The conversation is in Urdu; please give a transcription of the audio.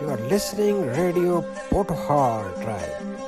you are listening radio Potohar tribe